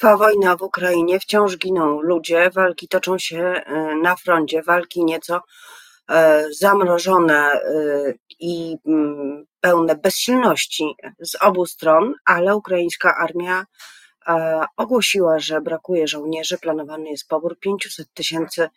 Trwa wojna w Ukrainie, wciąż giną ludzie, walki toczą się na froncie, walki nieco zamrożone i mm, pełne bezsilności z obu stron, ale ukraińska armia ogłosiła, że brakuje żołnierzy. Planowany jest pobór 500 tysięcy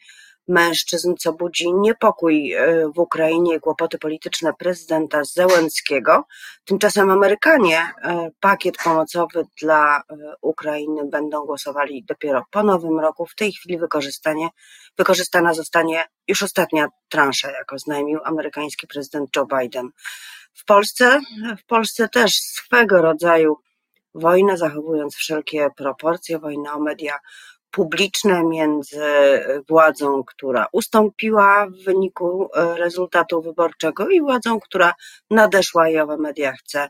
mężczyzn, co budzi niepokój e, w Ukrainie i kłopoty polityczne prezydenta Zełenskiego. Tymczasem Amerykanie e, pakiet pomocowy dla e, Ukrainy będą głosowali dopiero po nowym roku. W tej chwili wykorzystanie, wykorzystana zostanie już ostatnia transza, jak oznajmił amerykański prezydent Joe Biden. W Polsce, w Polsce też swego rodzaju wojna, zachowując wszelkie proporcje, wojna o media publiczne między władzą, która ustąpiła w wyniku e, rezultatu wyborczego i władzą, która nadeszła i owe media chce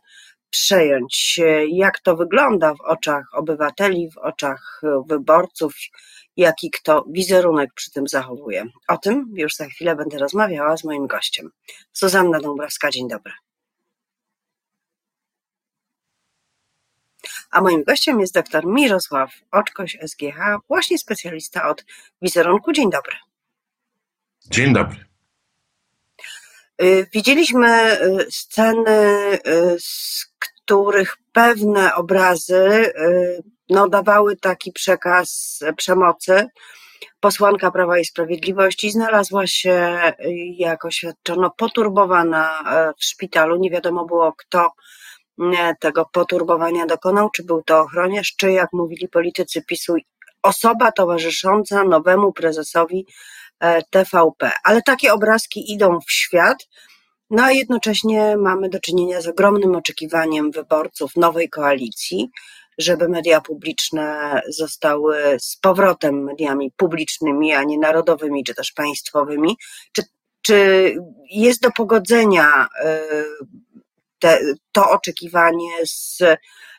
przejąć. Jak to wygląda w oczach obywateli, w oczach wyborców, jaki kto wizerunek przy tym zachowuje. O tym już za chwilę będę rozmawiała z moim gościem. Zuzanna Dąbrowska, dzień dobry. A moim gościem jest dr Mirosław Oczkoś, SGH, właśnie specjalista od wizerunku. Dzień dobry. Dzień dobry. Y, widzieliśmy y, sceny, y, z których pewne obrazy no, dawały taki przekaz przemocy. Posłanka Prawa i Sprawiedliwości znalazła się, jak oświadczono, poturbowana w szpitalu. Nie wiadomo było, kto tego poturbowania dokonał, czy był to ochroniarz, czy jak mówili politycy PiSu, osoba towarzysząca nowemu prezesowi e, TVP. Ale takie obrazki idą w świat, no a jednocześnie mamy do czynienia z ogromnym oczekiwaniem wyborców nowej koalicji, żeby media publiczne zostały z powrotem mediami publicznymi, a nie narodowymi czy też państwowymi. Czy, czy jest do pogodzenia e, te, to oczekiwanie z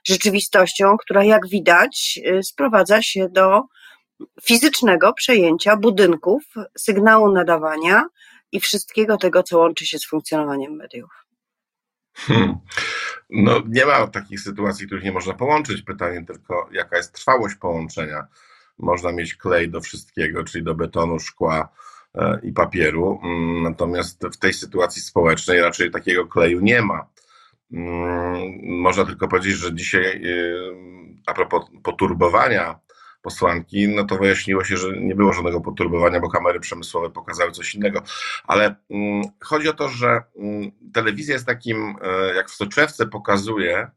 rzeczywistością, która jak widać y, sprowadza się do fizycznego przejęcia budynków, sygnału nadawania i wszystkiego tego, co łączy się z funkcjonowaniem mediów. Hmm. No, nie ma takich sytuacji, których nie można połączyć. Pytanie tylko, jaka jest trwałość połączenia. Można mieć klej do wszystkiego, czyli do betonu, szkła e, i papieru. Mm, natomiast w tej sytuacji społecznej raczej takiego kleju nie ma. Mm, można tylko powiedzieć, że dzisiaj y, a propos poturbowania posłanki, no to wyjaśniło się, że nie było żadnego poturbowania, bo kamery przemysłowe pokazały coś innego. Ale mm, chodzi o to, że mm, telewizja jest takim, e, jak w soczewce pokazuje,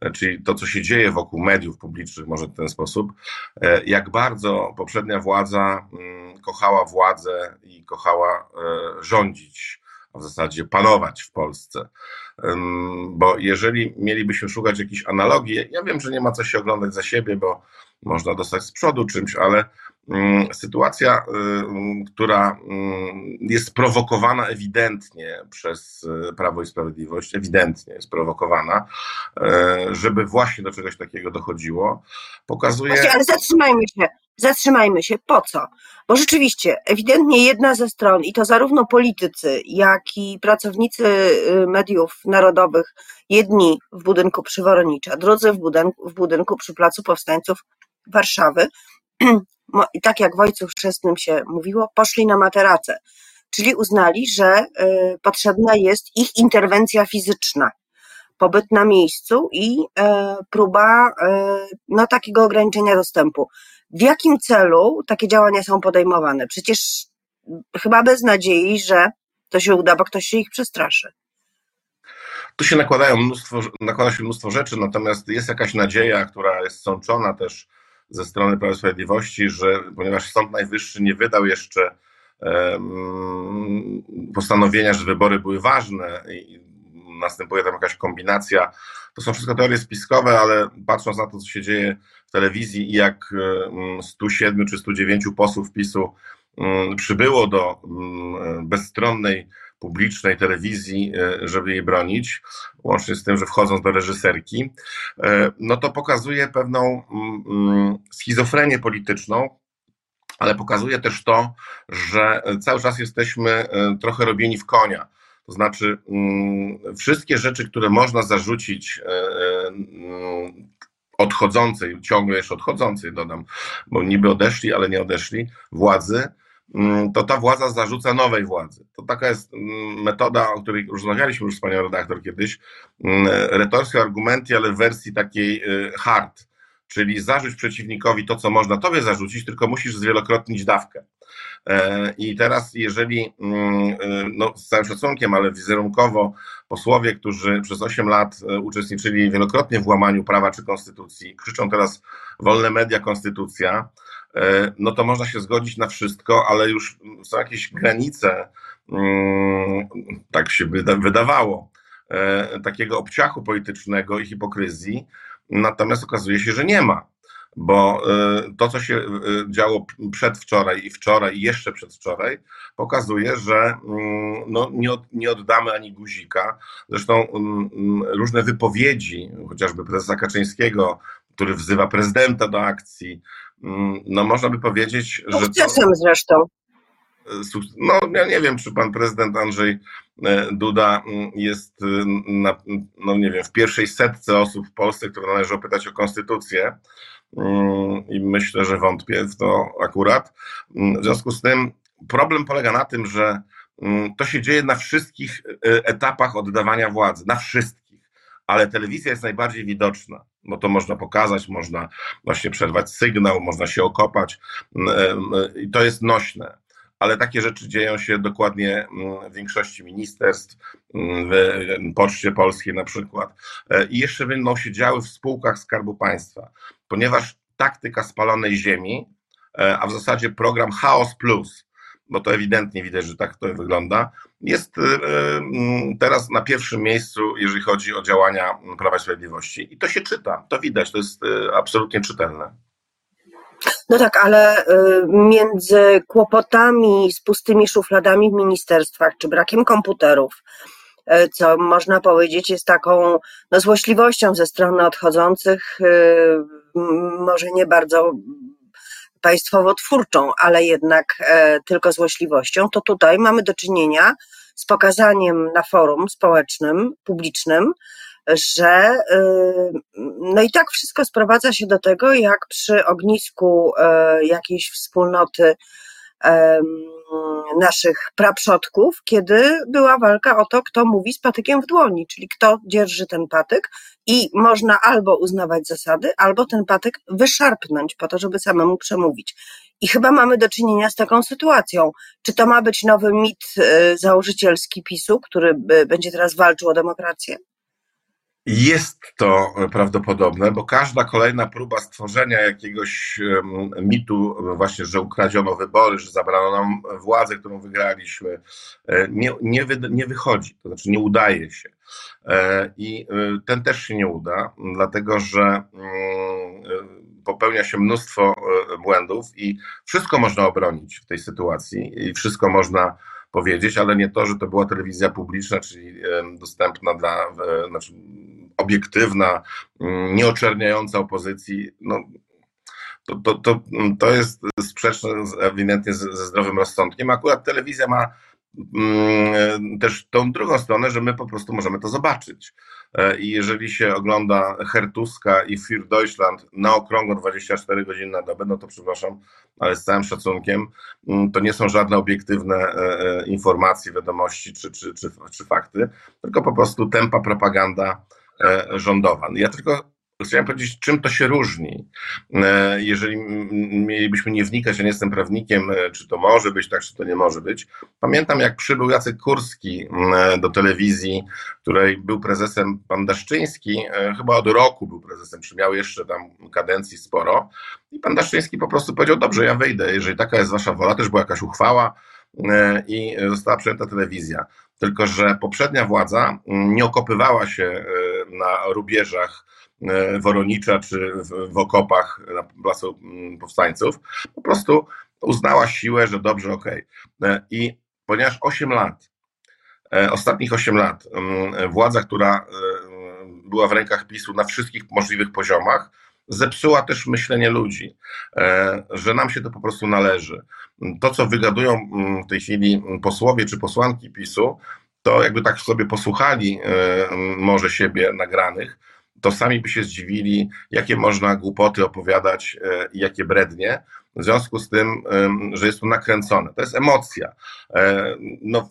e, czyli to, co się dzieje wokół mediów publicznych, może w ten sposób, e, jak bardzo poprzednia władza kochała władzę i kochała rządzić w zasadzie panować w Polsce. Bo jeżeli mielibyśmy szukać jakichś analogii, ja wiem, że nie ma co się oglądać za siebie, bo można dostać z przodu czymś, ale sytuacja, która jest prowokowana ewidentnie przez y, Prawo i Sprawiedliwość, ewidentnie jest prowokowana, e, żeby właśnie do czegoś takiego dochodziło, pokazuje. Właśnie, ale zatrzymajmy się. Zatrzymajmy się. Po co? Bo rzeczywiście, ewidentnie jedna ze stron, i to zarówno politycy, jak i pracownicy y, mediów narodowych, jedni w budynku przy Woronicza, drudzy w budynku, w budynku przy Placu Powstańców Warszawy, i tak jak w Ojcu Chrzestnym się mówiło, poszli na materace, czyli uznali, że y, potrzebna jest ich interwencja fizyczna, pobyt na miejscu i e, próba e, no, takiego ograniczenia dostępu. W jakim celu takie działania są podejmowane? Przecież chyba bez nadziei, że to się uda, bo ktoś się ich przestraszy. Tu się nakładają mnóstwo, nakłada się mnóstwo rzeczy, natomiast jest jakaś nadzieja, która jest sączona też ze strony Prawa i Sprawiedliwości, że ponieważ Sąd Najwyższy nie wydał jeszcze postanowienia, że wybory były ważne i następuje tam jakaś kombinacja. To są wszystko teorie spiskowe, ale patrząc na to, co się dzieje w telewizji i jak 107 czy 109 posłów PiSu przybyło do bezstronnej publicznej telewizji, e, żeby jej bronić, łącznie z tym, że wchodząc do reżyserki, e, no to pokazuje pewną schizofrenię polityczną, ale pokazuje też to, że cały czas jesteśmy e, trochę robieni w konia. To znaczy, wszystkie rzeczy, które można zarzucić odchodzącej, ciągle jeszcze odchodzącej, dodam, bo niby odeszli, ale nie odeszli, władzy, mm, to ta władza zarzuca nowej władzy. To taka jest mm, metoda, o której rozmawialiśmy już z panią redaktor kiedyś, retorskie argumenty, ale w wersji takiej y, hard, czyli zarzuć przeciwnikowi to, co można tobie zarzucić, tylko musisz zwielokrotnić dawkę. E, I teraz, jeżeli, mm, e, no, z całym szacunkiem, ale wizerunkowo posłowie, którzy przez 8 lat e, uczestniczyli wielokrotnie w łamaniu prawa czy konstytucji, krzyczą teraz wolne media, konstytucja, no to można się zgodzić na wszystko, ale już są jakieś granice, mm, tak się wydawało, takiego obciachu politycznego i hipokryzji, natomiast okazuje się, że nie ma bo y, to, co się y, działo przedwczoraj i wczoraj i jeszcze przedwczoraj, pokazuje, że mm, no, nie, od, nie oddamy ani guzika. Zresztą mm, mm, różne wypowiedzi, chociażby prezesa Kaczyńskiego, który wzywa prezydenta do akcji, no można by powiedzieć, że. Sukcesem zresztą. No, ja nie wiem, czy pan prezydent Andrzej e, Duda jest, na, no nie wiem, w pierwszej setce osób w Polsce, które należy opytać o konstytucję. Mm, i myślę, że wątpię w to akurat. Mm, w związku z tym problem polega na tym, że mm, to się dzieje na wszystkich e, etapach oddawania władzy, na wszystkich, ale telewizja jest najbardziej widoczna, bo to można pokazać, można właśnie przerwać sygnał, można się okopać i to jest nośne ale takie rzeczy dzieją się dokładnie w większości ministerstw, w Poczcie Polskiej na przykład. E, I jeszcze będą się działy w spółkach Skarbu Państwa ponieważ taktyka spalonej ziemi, e, a w zasadzie program Chaos Plus, bo to ewidentnie widać, że tak to wygląda, jest e, mm, teraz na pierwszym miejscu, jeżeli chodzi o działania Prawa i Sprawiedliwości. I to się czyta, to widać, to jest absolutnie czytelne. No tak, ale między kłopotami z pustymi szufladami w ministerstwach, czy brakiem komputerów, E, co można powiedzieć jest taką no, złośliwością ze strony odchodzących, e, może nie bardzo państwowo-twórczą, ale jednak e, tylko złośliwością, to tutaj mamy do czynienia z pokazaniem na forum społecznym, publicznym, że no i tak wszystko sprowadza się do tego, jak przy ognisku jakiejś wspólnoty naszych praprzodków, kiedy była walka o to, kto mówi z patykiem w dłoni, czyli kto dzierży ten patyk i można albo uznawać zasady, albo ten patyk wyszarpnąć po to, żeby samemu przemówić. I chyba mamy do czynienia z taką sytuacją. Czy to ma być nowy mit y, założycielski PiSu, który będzie teraz walczył o demokrację? Jest to prawdopodobne, bo każda kolejna próba stworzenia jakiegoś mitu, właśnie, że ukradziono wybory, że zabrano nam władzę, którą wygraliśmy, e, nie, nie, wy, nie wychodzi, to znaczy nie udaje się. E, I e, ten też się nie uda, dlatego że mm, popełnia się mnóstwo błędów i wszystko można obronić w tej sytuacji i wszystko można powiedzieć, ale nie to, że to była telewizja publiczna, czyli dostępna dla, znaczy obiektywna, mm, nieoczerniająca opozycji, no, to, to, to, to jest sprzeczne ewidentnie ze zdrowym rozsądkiem. Akurat telewizja ma mm, też tą drugą stronę, że my po prostu możemy to zobaczyć. E, I jeżeli się ogląda Hertuska i Für Deutschland na okrągło 24 godziny na dobę, no to przepraszam, ale z całym szacunkiem, mm, to nie są żadne obiektywne e, e, informacje, wiadomości czy, czy, czy, czy fakty, tylko po prostu tempa propaganda rządowa. Ja tylko chciałem powiedzieć, czym to się różni. E, jeżeli mielibyśmy nie wnikać, ja nie jestem prawnikiem, e, czy to może być tak, czy to nie może być. Pamiętam, jak przybył Jacek Kurski do telewizji, której był prezesem pan Daszczyński, chyba od roku był prezesem, czy miał jeszcze tam kadencji sporo. I pan Daszczyński po prostu powiedział, dobrze, ja wyjdę, jeżeli taka jest wasza wola, też była jakaś uchwała i została przejęta telewizja. Tylko, że poprzednia władza nie okopywała się na rubieżach e, Woronicza czy w, okopach na Placu mm, Powstańców, po prostu uznała siłę, że dobrze, okej. Okay. I ponieważ 8 lat, e, ostatnich 8 lat, mm, władza, która e, była w rękach PiSu na wszystkich możliwych poziomach, zepsuła też myślenie ludzi, że nam się to po prostu należy. To, co wygadują mm, w tej chwili posłowie czy posłanki PiSu, to jakby tak sobie posłuchali e, może siebie nagranych, to sami by się zdziwili, jakie można głupoty opowiadać i jakie brednie, w związku z tym, że jest to nakręcone. To jest emocja. No,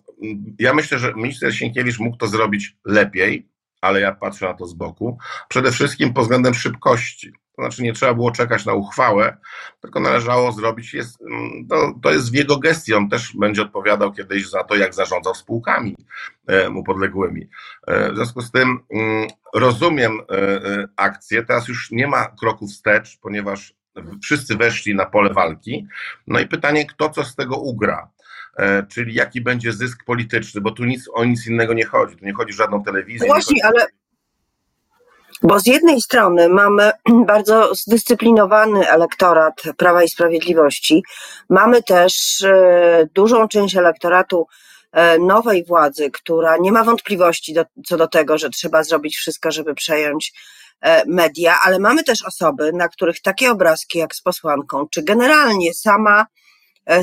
ja myślę, że minister Sienkiewicz mógł to zrobić lepiej, ale ja patrzę na to z boku. Przede wszystkim pod względem szybkości. To znaczy nie trzeba było czekać na uchwałę, tylko należało zrobić, jest, to, to jest w jego gestii, on też będzie odpowiadał kiedyś za to, jak zarządzał spółkami e, mu podległymi. E, w związku z tym mm, rozumiem e, akcję, teraz już nie ma kroku wstecz, ponieważ wszyscy weszli na pole walki. No i pytanie, kto co z tego ugra? Czyli jaki będzie zysk polityczny, bo tu nic o nic innego nie chodzi. Tu nie chodzi o żadną telewizję. Właśnie, ale bo z jednej strony mamy bardzo zdyscyplinowany elektorat Prawa i Sprawiedliwości, mamy też e, dużą część elektoratu e, nowej władzy, która nie ma wątpliwości do, co do tego, że trzeba zrobić wszystko, żeby przejąć e, media, ale mamy też osoby, na których takie obrazki jak z posłanką, czy generalnie sama E,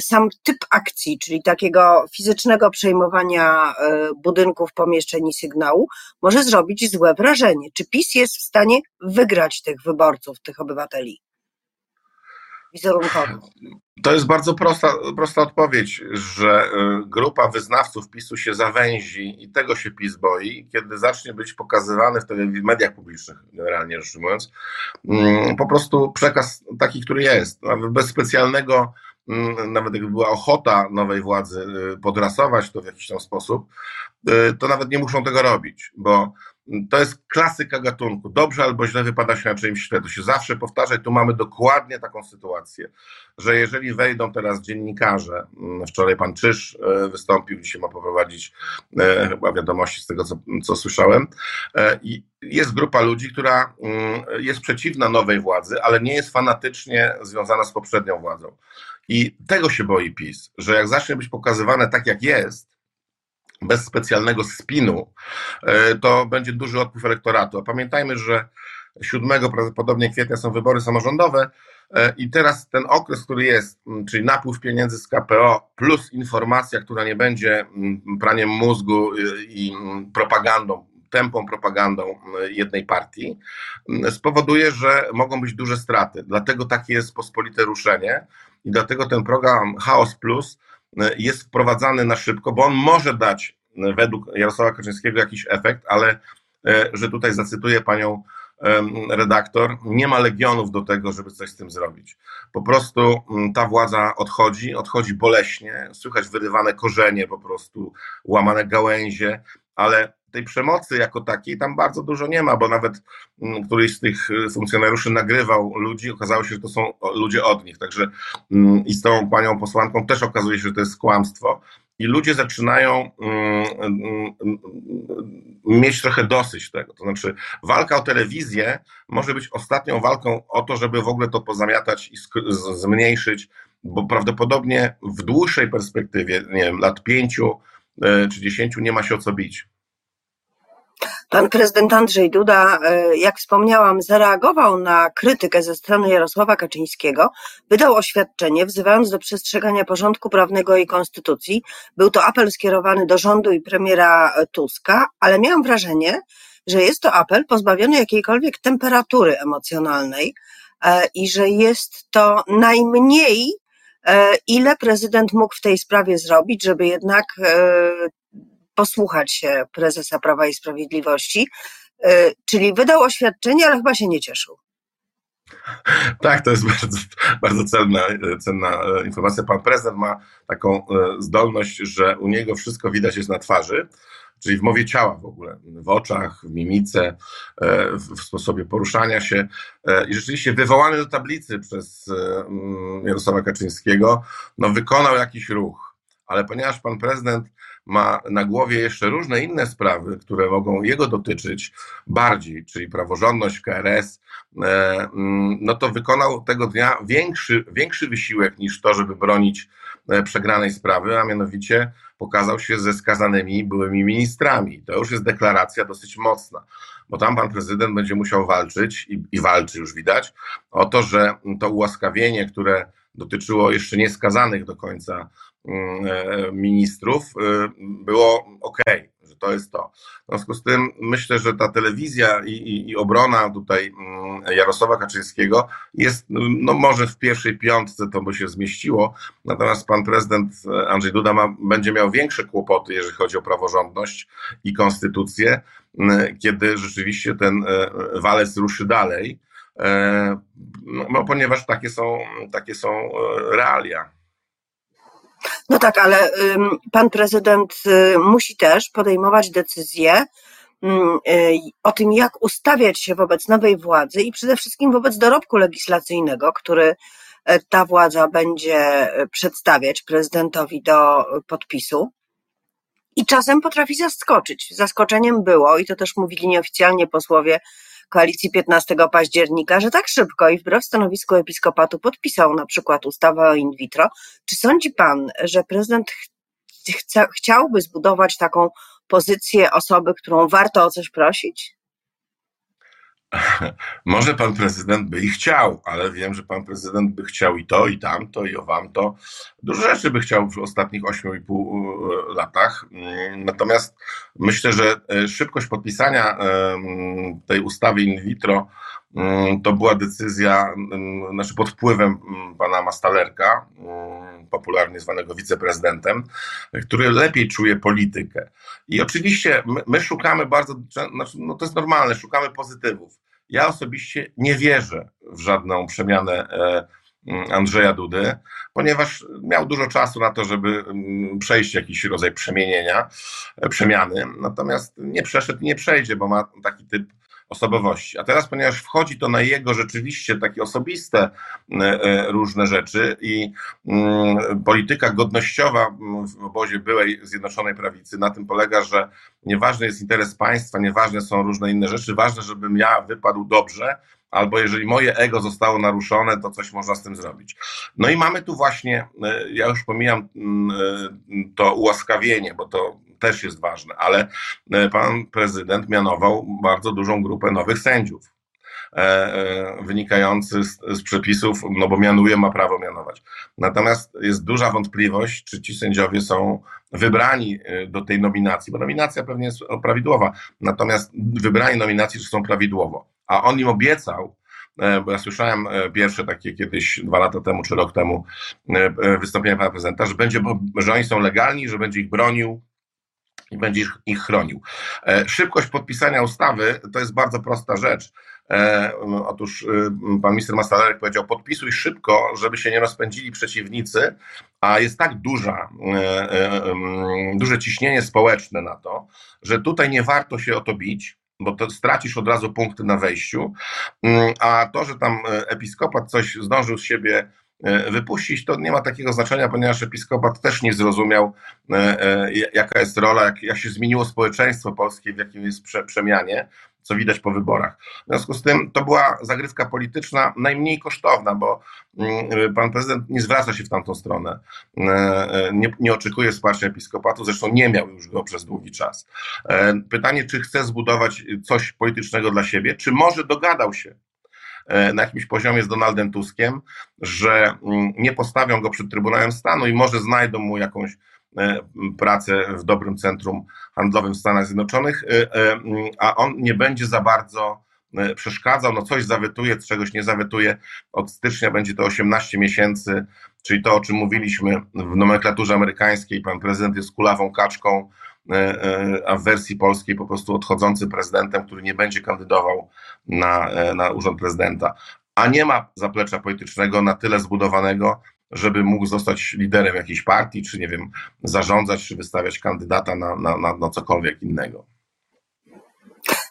sam typ akcji, czyli takiego fizycznego przejmowania e, budynków, pomieszczeń i sygnału, może zrobić złe wrażenie. Czy PiS jest w stanie wygrać tych wyborców, tych obywateli? Wizerunkowych. To jest bardzo prosta, prosta odpowiedź, że e, grupa wyznawców PiSu się zawęzi i tego się PiS boi, kiedy zacznie być pokazywany w mediach publicznych, generalnie rzecz ujmując, mm, po prostu przekaz taki, który jest, bez specjalnego nawet jakby była ochota nowej władzy y, podrasować to w jakiś tam sposób, y, to nawet nie muszą tego robić, bo to jest klasyka gatunku. Dobrze albo źle wypada się na czymś źle. To się zawsze powtarza i tu mamy dokładnie taką sytuację, że jeżeli wejdą teraz dziennikarze, mm, wczoraj pan Czyż y, wystąpił, dzisiaj ma poprowadzić chyba wiadomości z tego, co, co słyszałem, i jest grupa ludzi, która mm, jest przeciwna nowej władzy, ale nie jest fanatycznie związana z poprzednią władzą. I tego się boi PiS, że jak zacznie być pokazywane tak, jak jest, bez specjalnego spinu, e, to będzie duży odpływ elektoratu. A pamiętajmy, że 7 prawdopodobnie kwietnia są wybory samorządowe e, i teraz ten okres, który jest, czyli napływ pieniędzy z KPO plus informacja, która nie będzie praniem mózgu i propagandą, tępą propagandą jednej partii, spowoduje, że mogą być duże straty. Dlatego takie jest pospolite ruszenie i dlatego ten program Chaos Plus e, jest wprowadzany na szybko, bo on może dać e, według Jarosława Kaczyńskiego jakiś efekt, ale e, że tutaj zacytuję panią redaktor, nie ma legionów do tego, żeby coś z tym zrobić. Po prostu ta władza odchodzi, odchodzi boleśnie, słychać wyrywane korzenie, po prostu łamane gałęzie, ale tej przemocy jako takiej tam bardzo dużo nie ma, bo nawet mm, któryś z tych y, funkcjonariuszy nagrywał ludzi, okazało się, że to są ludzie od nich. Także mm, i z tą panią posłanką też okazuje się, że to jest kłamstwo. I ludzie zaczynają mm, mieć trochę dosyć tego. To znaczy, walka o telewizję może być ostatnią walką o to, żeby w ogóle to pozamiatać i zmniejszyć, bo prawdopodobnie w dłuższej perspektywie, nie wiem, lat pięciu e, czy dziesięciu nie ma się o co bić. Pan prezydent Andrzej Duda, e, jak wspomniałam, zareagował na krytykę ze strony Jarosława Kaczyńskiego, wydał oświadczenie wzywając do przestrzegania porządku prawnego i konstytucji. Był to apel skierowany do rządu i premiera Tuska, ale miałam wrażenie, że jest to apel pozbawiony jakiejkolwiek temperatury emocjonalnej e, i że jest to najmniej e, ile prezydent mógł w tej sprawie zrobić, żeby jednak posłuchać się prezesa Prawa i Sprawiedliwości, e, czyli wydał oświadczenie, ale chyba się nie cieszył. Tak, to jest bardzo, bardzo cenna, cenna e, informacja. Pan prezydent ma taką e, zdolność, że u niego wszystko widać jest na twarzy, czyli w mowie ciała w ogóle, w oczach, w mimice, w sposobie poruszania się. I rzeczywiście wywołany do tablicy przez Jarosława Kaczyńskiego, no wykonał jakiś ruch. Ale ponieważ pan prezydent ma na głowie jeszcze różne inne sprawy, które mogą jego dotyczyć bardziej, czyli praworządność, KRS, e, mm, no to wykonał tego dnia większy, większy wysiłek niż to, żeby bronić e, przegranej sprawy, a mianowicie pokazał się ze skazanymi byłymi ministrami. To już jest deklaracja dosyć mocna, bo tam pan prezydent będzie musiał walczyć i, i walczy już widać o to, że to ułaskawienie, które dotyczyło jeszcze nieskazanych do końca ministrów, e, było ok, że to jest to. W związku z tym myślę, że ta telewizja i, i, i obrona tutaj mm, Jarosława Kaczyńskiego jest, no może w pierwszej piątce to by się zmieściło, natomiast pan prezydent Andrzej Duda ma, będzie miał większe kłopoty, jeżeli chodzi o praworządność i konstytucję, mm, kiedy rzeczywiście ten e, walec ruszy dalej, e, no, ponieważ takie są, takie są e, realia. No tak, ale pan prezydent y, musi też podejmować decyzje mm, y, o tym, jak ustawiać się wobec nowej władzy i przede wszystkim wobec dorobku legislacyjnego, który e, ta władza będzie e, przedstawiać prezydentowi do podpisu. I czasem potrafi zaskoczyć. Zaskoczeniem było, i to też mówili nieoficjalnie posłowie koalicji 15 października, że tak szybko i wbrew stanowisku episkopatu podpisał na przykład ustawę o in vitro. Czy sądzi pan, że prezydent chce, chciałby zbudować taką pozycję osoby, którą warto o coś prosić? Może pan prezydent by i chciał, ale wiem, że pan prezydent by chciał i to, i tamto, i owamto. Dużo rzeczy by chciał w ostatnich 8,5 e, latach. Mm, natomiast myślę, że e, szybkość podpisania tej ustawy in vitro mm, to była decyzja, mm, znaczy pod wpływem pana Mastalerka, popularnie zwanego wiceprezydentem, który lepiej czuje politykę. I oczywiście my, my szukamy bardzo, znaczy, no to jest normalne, szukamy pozytywów. Ja osobiście nie wierzę w żadną przemianę e, Andrzeja Dudy, ponieważ miał dużo czasu na to, żeby przejść jakiś rodzaj przemienienia, e, przemiany, natomiast nie przeszedł i nie przejdzie, bo ma taki typ osobowości. A teraz, ponieważ wchodzi to na jego rzeczywiście takie osobiste e, e, różne rzeczy i mm, polityka godnościowa w obozie byłej Zjednoczonej Prawicy na tym polega, że nieważny jest interes państwa, nieważne są różne inne rzeczy, ważne, żebym ja wypadł dobrze, albo jeżeli moje ego zostało naruszone, to coś można z tym zrobić. No i mamy tu właśnie, e, ja już pomijam mm, to ułaskawienie, bo to też jest ważne, ale e, pan prezydent mianował bardzo dużą grupę nowych sędziów e, e, wynikający z, z, przepisów, no bo mianuje, ma prawo mianować. Natomiast jest duża wątpliwość, czy ci sędziowie są wybrani do tej nominacji, bo nominacja pewnie jest prawidłowa, natomiast wybrani nominacji, czy są prawidłowo. A on im obiecał, bo ja słyszałem pierwsze takie kiedyś dwa lata temu czy rok temu wystąpienie pana prezydenta, że, będzie, że oni są legalni, że będzie ich bronił i będzie ich chronił. E, szybkość podpisania ustawy to jest bardzo prosta rzecz. E, otóż y, pan minister Mastalerek powiedział, podpisuj szybko, żeby się nie rozpędzili przeciwnicy, a jest tak duża, e, duże ciśnienie społeczne na to, że tutaj nie warto się o to bić, bo to stracisz od razu punkty na wejściu, mm, a to, że tam episkopat coś zdążył z siebie wypuścić, to nie ma takiego znaczenia, ponieważ episkopat też nie zrozumiał, e, e, jaka jest rola, jak, jak się zmieniło społeczeństwo polskie, w jakim jest prze, przemianie, co widać po wyborach. W związku z tym to była zagrywka polityczna najmniej kosztowna, bo mm, pan prezydent nie zwraca się w tamtą stronę. Nie, nie oczekuje wsparcia episkopatu, zresztą nie miał już go przez długi czas. Pytanie, czy chce zbudować coś politycznego dla siebie, czy może dogadał się E, na jakimś poziomie z Donaldem Tuskiem, że mm, nie postawią go przed Trybunałem Stanu i może znajdą mu jakąś e, pracę w dobrym centrum handlowym w Stanach Zjednoczonych, e, mm, a on nie będzie za bardzo przeszkadzał, no coś zawetuje, czegoś nie zawetuje. Od stycznia będzie to 18 miesięcy, czyli to, o czym mówiliśmy w nomenklaturze amerykańskiej. Pan prezydent jest kulawą kaczką, E, e, a w wersji polskiej po prostu odchodzący prezydentem, który nie będzie kandydował na, e, na urząd prezydenta, a nie ma zaplecza politycznego na tyle zbudowanego, żeby mógł zostać liderem jakiejś partii, czy nie wiem, zarządzać, czy wystawiać kandydata na, na, na, na cokolwiek innego.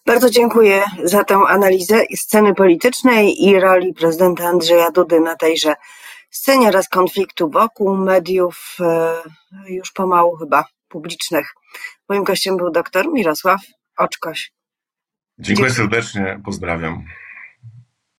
Bardzo dziękuję za tę analizę sceny politycznej i roli prezydenta Andrzeja Dudy na tejże scenie. Oraz konfliktu wokół mediów, już pomału chyba publicznych. Moim gościem był dr Mirosław Oczkoś. Dziękuję serdecznie, pozdrawiam.